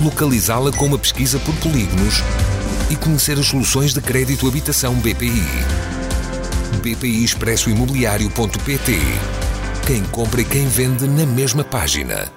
localizá-la com uma pesquisa por polígonos e conhecer as soluções de crédito habitação BPI. BPI Expresso Imobiliário.pt Quem compra e quem vende na mesma página.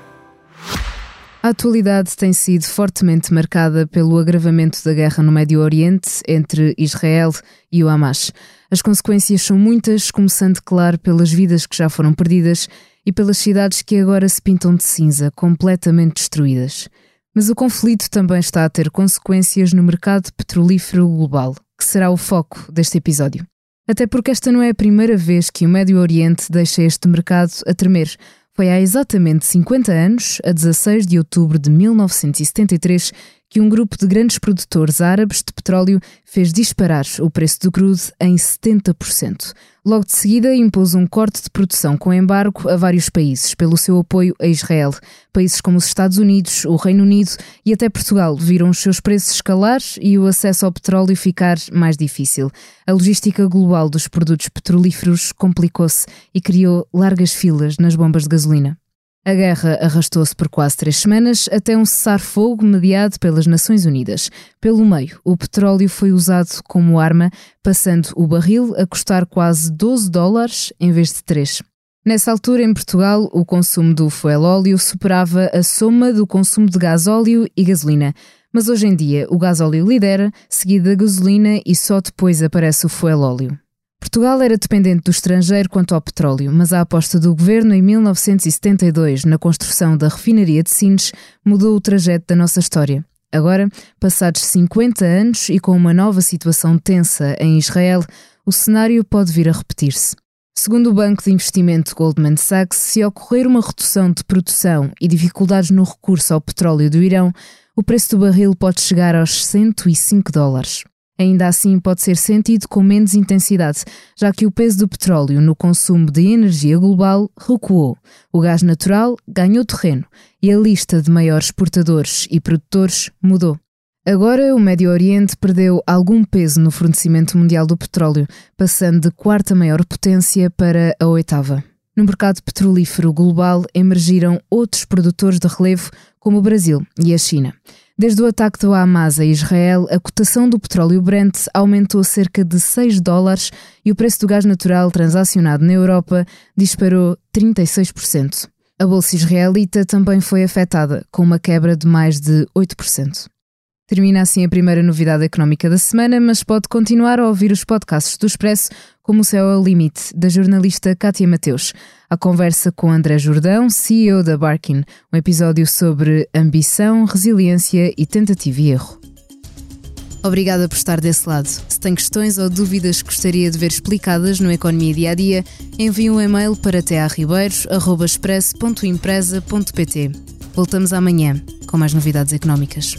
A atualidade tem sido fortemente marcada pelo agravamento da guerra no Médio Oriente entre Israel e o Hamas. As consequências são muitas, começando, claro, pelas vidas que já foram perdidas e pelas cidades que agora se pintam de cinza, completamente destruídas. Mas o conflito também está a ter consequências no mercado petrolífero global, que será o foco deste episódio. Até porque esta não é a primeira vez que o Médio Oriente deixa este mercado a tremer. Foi há exatamente 50 anos, a 16 de outubro de 1973, que um grupo de grandes produtores árabes de petróleo fez disparar o preço do crudo em 70%. Logo de seguida, impôs um corte de produção com embargo a vários países pelo seu apoio a Israel. Países como os Estados Unidos, o Reino Unido e até Portugal viram os seus preços escalar e o acesso ao petróleo ficar mais difícil. A logística global dos produtos petrolíferos complicou-se e criou largas filas nas bombas de gasolina. A guerra arrastou-se por quase três semanas até um cessar-fogo mediado pelas Nações Unidas. Pelo meio, o petróleo foi usado como arma, passando o barril a custar quase 12 dólares em vez de 3. Nessa altura, em Portugal, o consumo do fuel óleo superava a soma do consumo de gás óleo e gasolina. Mas hoje em dia, o gás óleo lidera, seguido da gasolina e só depois aparece o fuel óleo. Portugal era dependente do estrangeiro quanto ao petróleo, mas a aposta do governo em 1972 na construção da refinaria de Sines mudou o trajeto da nossa história. Agora, passados 50 anos e com uma nova situação tensa em Israel, o cenário pode vir a repetir-se. Segundo o banco de investimento Goldman Sachs, se ocorrer uma redução de produção e dificuldades no recurso ao petróleo do Irão, o preço do barril pode chegar aos 105 dólares. Ainda assim, pode ser sentido com menos intensidade, já que o peso do petróleo no consumo de energia global recuou, o gás natural ganhou terreno e a lista de maiores exportadores e produtores mudou. Agora, o Médio Oriente perdeu algum peso no fornecimento mundial do petróleo, passando de quarta maior potência para a oitava. No mercado petrolífero global emergiram outros produtores de relevo, como o Brasil e a China. Desde o ataque do Hamas a Israel, a cotação do petróleo Brent aumentou cerca de 6 dólares e o preço do gás natural transacionado na Europa disparou 36%. A bolsa israelita também foi afetada, com uma quebra de mais de 8%. Termina assim a primeira novidade económica da semana, mas pode continuar a ouvir os podcasts do Expresso, como o Céu ao Limite, da jornalista Kátia Mateus. A conversa com André Jordão, CEO da Barkin, um episódio sobre ambição, resiliência e tentativa e erro. Obrigada por estar desse lado. Se tem questões ou dúvidas que gostaria de ver explicadas no Economia Dia a Dia, envie um e-mail para tearribeiros.express.empresa.pt. Voltamos amanhã com mais novidades económicas.